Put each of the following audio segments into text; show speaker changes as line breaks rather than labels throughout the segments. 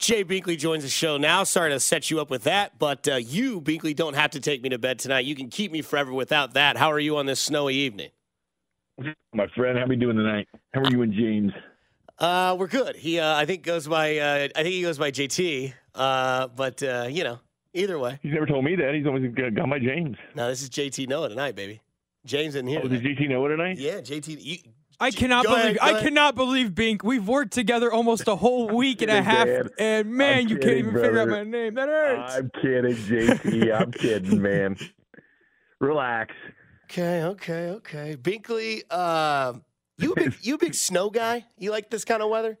Jay Binkley joins the show now. Sorry to set you up with that, but uh, you, Binkley, don't have to take me to bed tonight. You can keep me forever without that. How are you on this snowy evening?
My friend, how are we doing tonight? How are you and James?
Uh, we're good. He, uh, I think, goes by. Uh, I think he goes by JT. Uh, but uh, you know, either way.
He's never told me that. He's always got my James.
No, this is JT Noah tonight, baby. James in here.
Oh, does JT Noah tonight?
Yeah, JT. You,
I cannot
Go
believe
ahead,
I
ahead.
cannot believe Bink. We've worked together almost a whole week and a half,
Dad.
and man,
I'm
you can't
kidding,
even figure out my name. That hurts.
I'm kidding, JT. I'm kidding, man. Relax.
Okay, okay, okay. Binkley, uh, you a big, you a big snow guy? You like this kind of weather?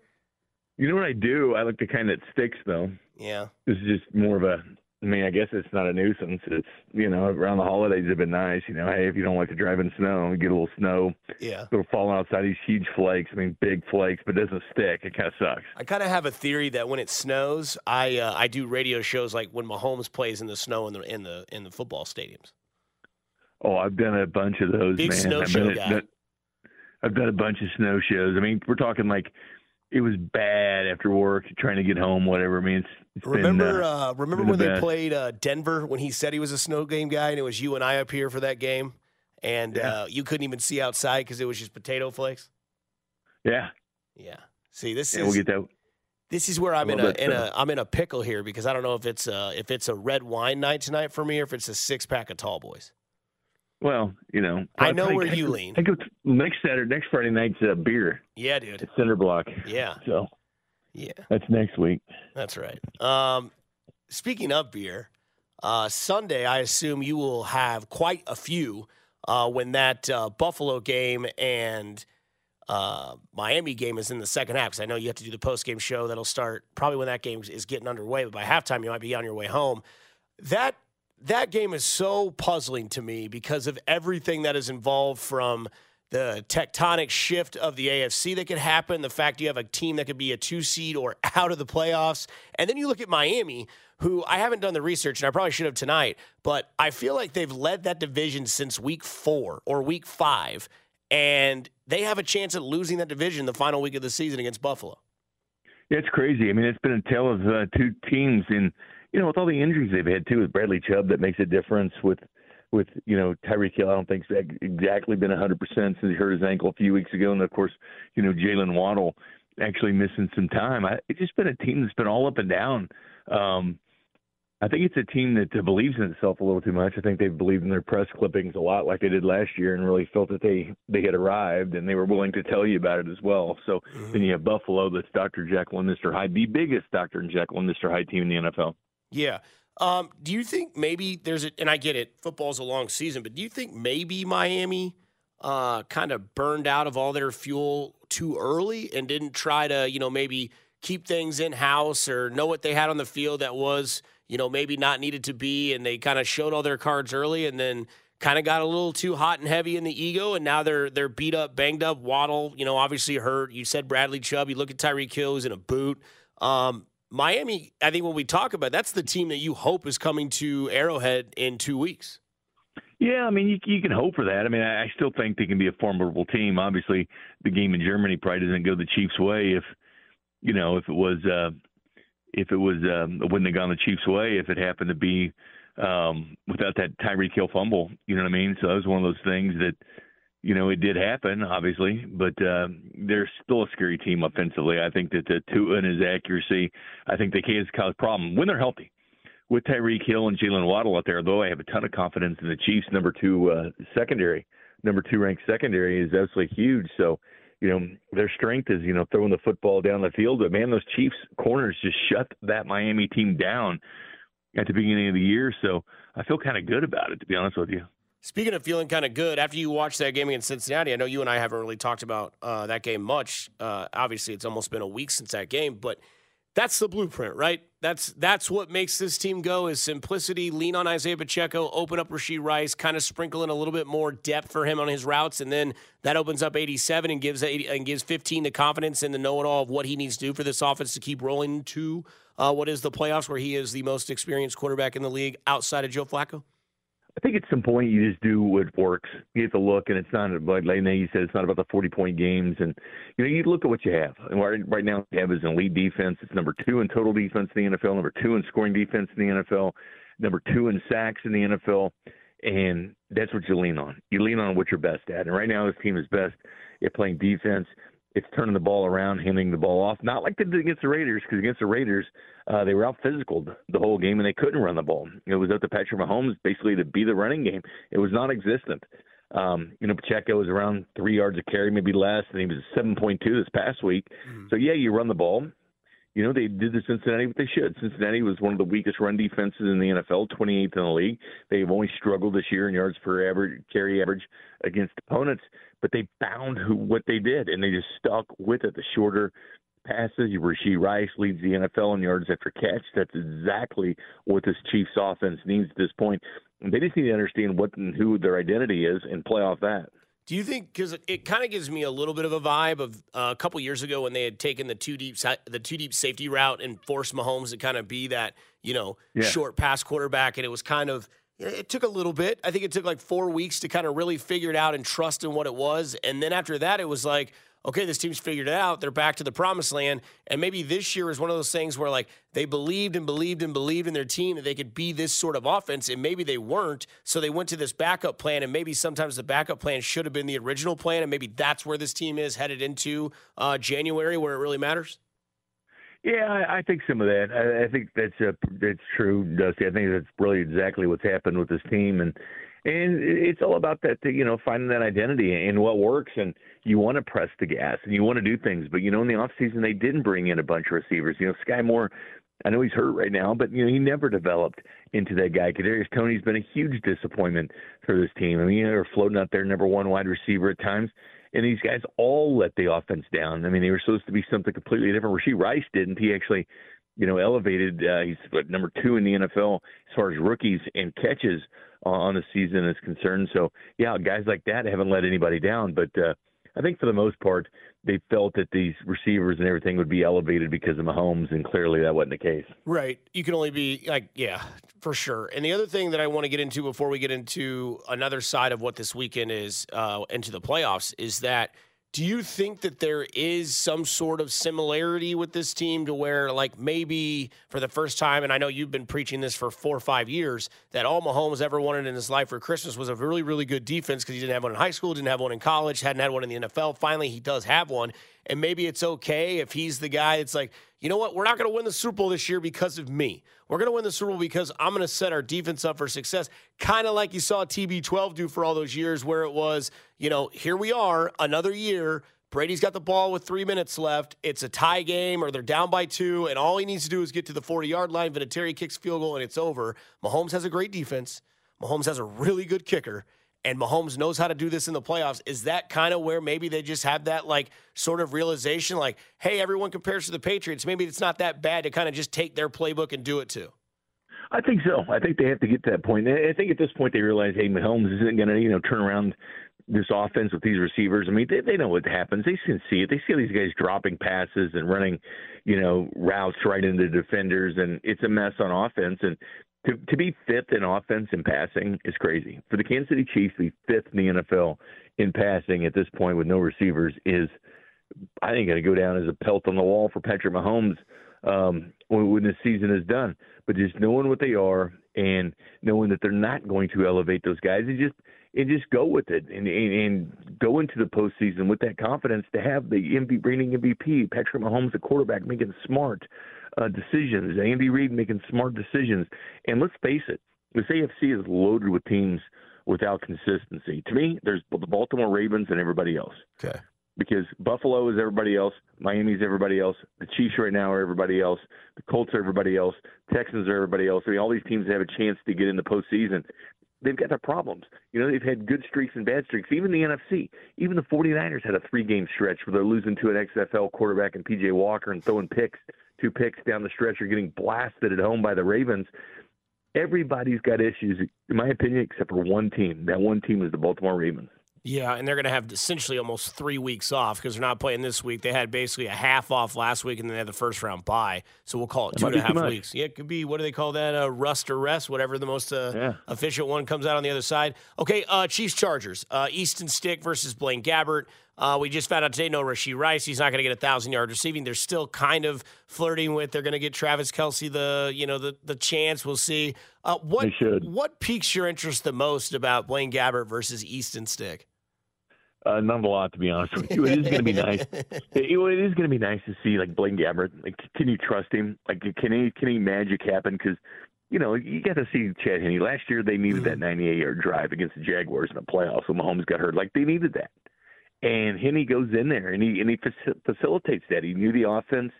You know what I do? I like the kind that sticks, though.
Yeah.
This is just more of a. I mean, I guess it's not a nuisance. It's you know around the holidays it have been nice. You know, hey, if you don't like to drive in snow, you get a little snow,
Yeah.
little falling outside these huge flakes. I mean, big flakes, but it doesn't stick. It kind of sucks.
I kind of have a theory that when it snows, I uh, I do radio shows like when Mahomes plays in the snow in the in the in the football stadiums.
Oh, I've done a bunch of those,
Big
man.
snow
I've
show guy.
I've done a bunch of snow shows. I mean, we're talking like it was bad after work, trying to get home, whatever. I mean, it's, it's
Remember,
been, uh,
uh, remember when
the
they played uh, Denver when he said he was a snow game guy and it was you and I up here for that game, and
Yeah.
uh, you couldn't even see outside because it was just potato flakes.
yeah,
Yeah. See, this
yeah,
is
we'll get that.
this is where I'm in a
that
in a. I'm in a pickle here because I don't know if it's a if it's a red wine night tonight for me or if it's a six pack of tall boys.
Well, you know,
I know
think-
where you
I,
lean.
I go t- next Saturday, next Friday night's uh, beer
Yeah, dude.
at Cinderblock.
Yeah,
So
yeah.
that's next week.
That's right. Um, speaking of beer, uh, Sunday, I assume you will have quite a few uh, when that uh, Buffalo game and uh, Miami game is in the second half. Because I know you have to do the post game show that'll start probably when that game is getting underway. But by halftime, you might be on your way home. That that game is so puzzling to me because of everything that is involved from the tectonic shift of the AFC that could happen, the fact you have a team that could be a two seed or out of the playoffs. And then you look at Miami, who I haven't done the research and I probably should have tonight, but I feel like they've led that division since week four or week five. And they have a chance at losing that division the final week of the season against Buffalo.
It's crazy. I mean, it's been a tale of uh, two teams, and you know, with all the injuries they've had too, with Bradley Chubb, that makes a difference. With with you know Tyreek Hill, I don't think he's exactly been 100 percent since he hurt his ankle a few weeks ago, and of course, you know Jaylen Waddle actually missing some time. I, it's just been a team that's been all up and down. Um, I think it's a team that believes in itself a little too much. I think they've believed in their press clippings a lot, like they did last year, and really felt that they they had arrived, and they were willing to tell you about it as well. So then you have Buffalo, that's Dr. Jekyll and Mr. Hyde, the biggest Dr. Jekyll and Mr. Hyde team in the NFL.
Yeah. Um, do you think maybe there's a, and I get it, football's a long season, but do you think maybe Miami uh, kind of burned out of all their fuel too early and didn't try to, you know, maybe keep things in house or know what they had on the field that was, you know, maybe not needed to be, and they kind of showed all their cards early and then kind of got a little too hot and heavy in the ego, and now they're they're beat up, banged up. Waddle, you know, obviously hurt. You said Bradley Chubb. You look at Tyreek Hill, who's in a boot. Um, Miami, I think when we talk about that's the team that you hope is coming to Arrowhead in two weeks.
Yeah, I mean, you, you can hope for that. I mean, I, I still think they can be a formidable team. Obviously, the game in Germany probably doesn't go the Chiefs' way if, you know, if it was, uh, if it was, um, it wouldn't have gone the Chiefs' way if it happened to be um, without that Tyreek Hill fumble. You know what I mean? So that was one of those things that, you know, it did happen, obviously, but uh, they're still a scary team offensively. I think that the Tua and his accuracy, I think they can cause problem when they're healthy. With Tyreek Hill and Jaylen Waddle out there, though, I have a ton of confidence in the Chiefs' number two uh, secondary, number two ranked secondary is absolutely huge. So, you know, their strength is you know throwing the football down the field. But man, those Chiefs corners just shut that Miami team down at the beginning of the year. So I feel kind of good about it, to be honest with you.
Speaking of feeling kind of good, after you watched that game against Cincinnati, I know you and I haven't really talked about uh, that game much. Uh, obviously, it's almost been a week since that game, but that's the blueprint, right? That's that's what makes this team go is simplicity. Lean on Isaiah Pacheco, open up Rashee Rice, kind of sprinkle in a little bit more depth for him on his routes, and then that opens up 87 and gives 80, and gives 15 the confidence and the know-it-all of what he needs to do for this offense to keep rolling to uh, what is the playoffs, where he is the most experienced quarterback in the league outside of Joe Flacco.
I think at some point you just do what works. You have to look, and it's not like like you said, it's not about the forty-point games, and you know you look at what you have. And right, right now, you have is an elite defense. It's number two in total defense in the NFL, number two in scoring defense in the NFL, number two in sacks in the NFL, and that's what you lean on. You lean on what you're best at, and right now this team is best at playing defense it's turning the ball around, handing the ball off. Not like they did against the Raiders, because against the Raiders, uh, they were out physical the whole game and they couldn't run the ball. It was up to Patrick Mahomes basically to be the running game. It was non-existent. Um, you know, Pacheco was around three yards a carry, maybe less, and he was 7.2 this past week. Mm-hmm. So yeah, you run the ball. You know, they did to Cincinnati what they should. Cincinnati was one of the weakest run defenses in the NFL, 28th in the league. They've only struggled this year in yards per average carry average against opponents but they found who what they did and they just stuck with it. The shorter passes, Rashee Rice leads the NFL in yards after catch. That's exactly what this Chiefs offense needs at this point. And they just need to understand what and who their identity is and play off that.
Do you think because it kind of gives me a little bit of a vibe of uh, a couple years ago when they had taken the two deep the two deep safety route and forced Mahomes to kind of be that you know yeah. short pass quarterback, and it was kind of it took a little bit. I think it took like four weeks to kind of really figure it out and trust in what it was. And then after that, it was like, okay, this team's figured it out. They're back to the promised land. And maybe this year is one of those things where like they believed and believed and believed in their team that they could be this sort of offense. And maybe they weren't. So they went to this backup plan. And maybe sometimes the backup plan should have been the original plan. And maybe that's where this team is headed into uh, January, where it really matters.
Yeah, I, I think some of that. I, I think that's uh, that's true, Dusty. I think that's really exactly what's happened with this team, and and it's all about that. You know, finding that identity and what works, and you want to press the gas and you want to do things, but you know, in the off season they didn't bring in a bunch of receivers. You know, Sky Moore. I know he's hurt right now, but you know he never developed into that guy. Kadarius Toney's been a huge disappointment for this team. I mean, they're floating out there, number one wide receiver at times and these guys all let the offense down. I mean, they were supposed to be something completely different. Rashee Rice didn't. He actually, you know, elevated. Uh, he's what, number two in the NFL as far as rookies and catches uh, on the season is concerned. So, yeah, guys like that haven't let anybody down. But uh, I think for the most part, they felt that these receivers and everything would be elevated because of Mahomes, and clearly that wasn't the case.
Right. You can only be like, yeah, for sure. And the other thing that I want to get into before we get into another side of what this weekend is uh, into the playoffs is that – do you think that there is some sort of similarity with this team to where, like, maybe for the first time, and I know you've been preaching this for four or five years, that all Mahomes ever wanted in his life for Christmas was a really, really good defense because he didn't have one in high school, didn't have one in college, hadn't had one in the NFL. Finally, he does have one. And maybe it's okay if he's the guy that's like, you know what? We're not going to win the Super Bowl this year because of me. We're going to win the Super Bowl because I'm going to set our defense up for success. Kind of like you saw TB12 do for all those years, where it was, you know, here we are, another year. Brady's got the ball with three minutes left. It's a tie game, or they're down by two, and all he needs to do is get to the 40 yard line. Vinatieri kicks field goal, and it's over. Mahomes has a great defense. Mahomes has a really good kicker and Mahomes knows how to do this in the playoffs. Is that kind of where maybe they just have that like sort of realization like, hey, everyone compares to the Patriots. Maybe it's not that bad to kind of just take their playbook and do it too.
I think so. I think they have to get to that point. I think at this point they realize, hey, Mahomes isn't going to, you know, turn around this offense with these receivers. I mean, they, they know what happens. They can see it. They see these guys dropping passes and running, you know, routes right into defenders, and it's a mess on offense. And to to be fifth in offense in passing is crazy. For the Kansas City Chiefs to be fifth in the NFL in passing at this point with no receivers is, I think, going to go down as a pelt on the wall for Patrick Mahomes um, when, when the season is done. But just knowing what they are and knowing that they're not going to elevate those guys, and just and just go with it and, and, and go into the postseason with that confidence to have the MVP, reigning MVP, Patrick Mahomes, the quarterback, making smart uh, decisions. Andy Reid making smart decisions. And let's face it, this AFC is loaded with teams without consistency. To me, there's the Baltimore Ravens and everybody else.
Okay.
Because Buffalo is everybody else, Miami's everybody else, the Chiefs right now are everybody else, the Colts are everybody else, Texans are everybody else. I mean, all these teams have a chance to get in the postseason they've got their problems. You know, they've had good streaks and bad streaks. Even the NFC, even the 49ers had a three game stretch where they're losing to an XFL quarterback and PJ Walker and throwing picks two picks down the stretch. You're getting blasted at home by the Ravens. Everybody's got issues, in my opinion, except for one team. That one team is the Baltimore Ravens.
Yeah, and they're going to have essentially almost three weeks off because they're not playing this week. They had basically a half off last week, and then they had the first round bye. So we'll call it two and a half weeks. Yeah, it could be what do they call that? Uh, rust or rest, whatever the most uh, yeah. efficient one comes out on the other side. Okay, uh, Chiefs Chargers. Uh, Easton Stick versus Blaine Gabbert. Uh, we just found out today no Rashee Rice. He's not going to get a thousand yard receiving. They're still kind of flirting with. They're going to get Travis Kelce the you know the the chance. We'll see. Uh, what what piques your interest the most about Blaine Gabbert versus Easton Stick?
Uh, not a lot, to be honest with you. It is going to be nice. It, it is going to be nice to see like Blaine Gabbert. Like, can you trust him? Like, can he can he magic happen? Because you know you got to see Chad Henne. Last year they needed that mm-hmm. 98 yard drive against the Jaguars in the playoffs when Mahomes got hurt. Like they needed that, and Henne goes in there and he and he facilitates that. He knew the offense,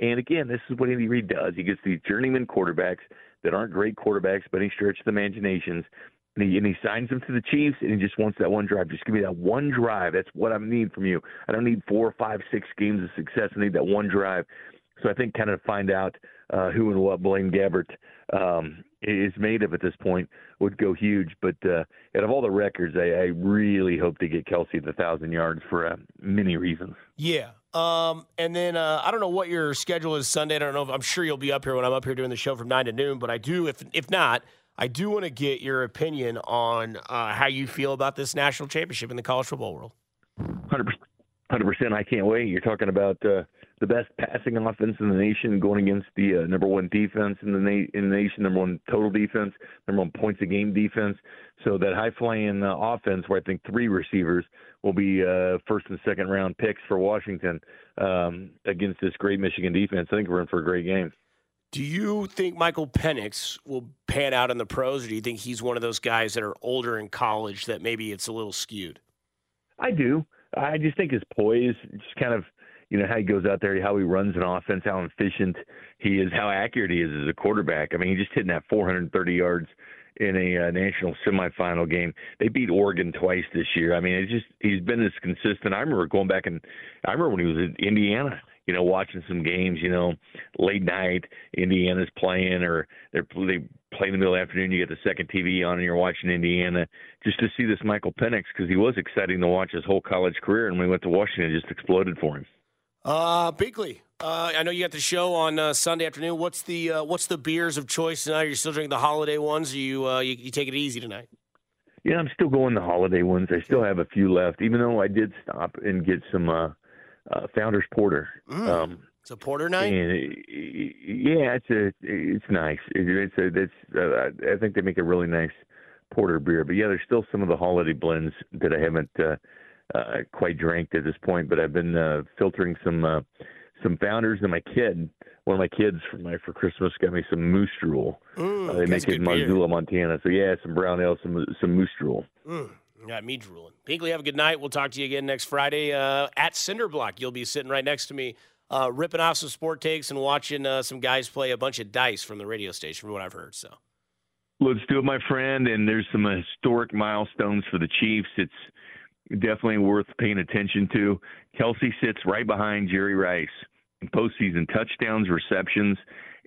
and again, this is what Andy Reid does. He gets these journeyman quarterbacks that aren't great quarterbacks, but he stretches the imaginations and he, and he signs him to the Chiefs, and he just wants that one drive. Just give me that one drive. That's what I need from you. I don't need four, five, six games of success. I need that one drive. So I think kind of find out uh, who and what Blaine Gabbert um, is made of at this point would go huge. But uh, out of all the records, I, I really hope to get Kelce the thousand yards for uh, many reasons.
Yeah. Um, and then uh, I don't know what your schedule is Sunday. I don't know if I'm sure you'll be up here when I'm up here doing the show from nine to noon. But I do, if if not, I do want to get your opinion on uh, how you feel about this national championship in the college football world.
Hundred percent. I can't wait. You're talking about uh, the best passing offense in the nation going against the uh, number one defense in the na- in the nation, number one total defense, number one points a game defense. So that high flying uh, offense, where I think three receivers will be uh, first and second round picks for Washington um, against this great Michigan defense. I think we're in for a great game.
Do you think Michael Penix will pan out in the pros, or do you think he's one of those guys that are older in college that maybe it's a little skewed?
I do. I just think his poise, just kind of, you know, how he goes out there, how he runs an offense, how efficient he is, how accurate he is as a quarterback. I mean, he just hitting that 430 yards in a uh, national semifinal game. They beat Oregon twice this year. I mean, it's just he's been this consistent. I remember going back and I remember when he was in Indiana you know, watching some games, you know, late night, Indiana's playing, or they're they play in the middle of the afternoon. You get the second TV on, and you're watching Indiana. Just to see this Michael Penix because he was exciting to watch his whole college career, and when he went to Washington, it just exploded for him.
Uh, Binkley, uh, I know you got the show on uh, Sunday afternoon. What's the uh, what's the beers of choice tonight? You're still drinking the holiday ones. you, uh, you you take it easy tonight?
Yeah, I'm still going the holiday ones. I still have a few left, even though I did stop and get some. Uh uh, Founders Porter.
Mm. Um, it's a porter night. And
yeah, it's a it's nice. it's a it's uh, I think they make a really nice porter beer. But yeah, there's still some of the holiday blends that I haven't uh, uh, quite drank at this point. But I've been uh, filtering some uh, some Founders, and my kid, one of my kids for my for Christmas got me some Moose Drool.
Mm,
uh, they make it in Missoula, Montana. So yeah, some brown ale, some some Moose Drool.
Mm. Got me drooling. Binkley, have a good night. We'll talk to you again next Friday uh, at Cinderblock. You'll be sitting right next to me, uh, ripping off some sport takes and watching uh, some guys play a bunch of dice from the radio station, from what I've heard. So,
let's do it, my friend. And there's some historic milestones for the Chiefs. It's definitely worth paying attention to. Kelce sits right behind Jerry Rice in postseason touchdowns, receptions,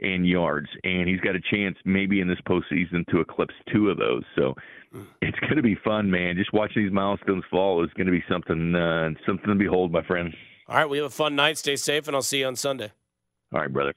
and yards, and he's got a chance maybe in this postseason to eclipse two of those. So it's going to be fun, man. Just watching these milestones fall is going to be something uh, something to behold, my friend.
All right, we have a fun night. Stay safe, and I'll see you on Sunday.
All right, brother.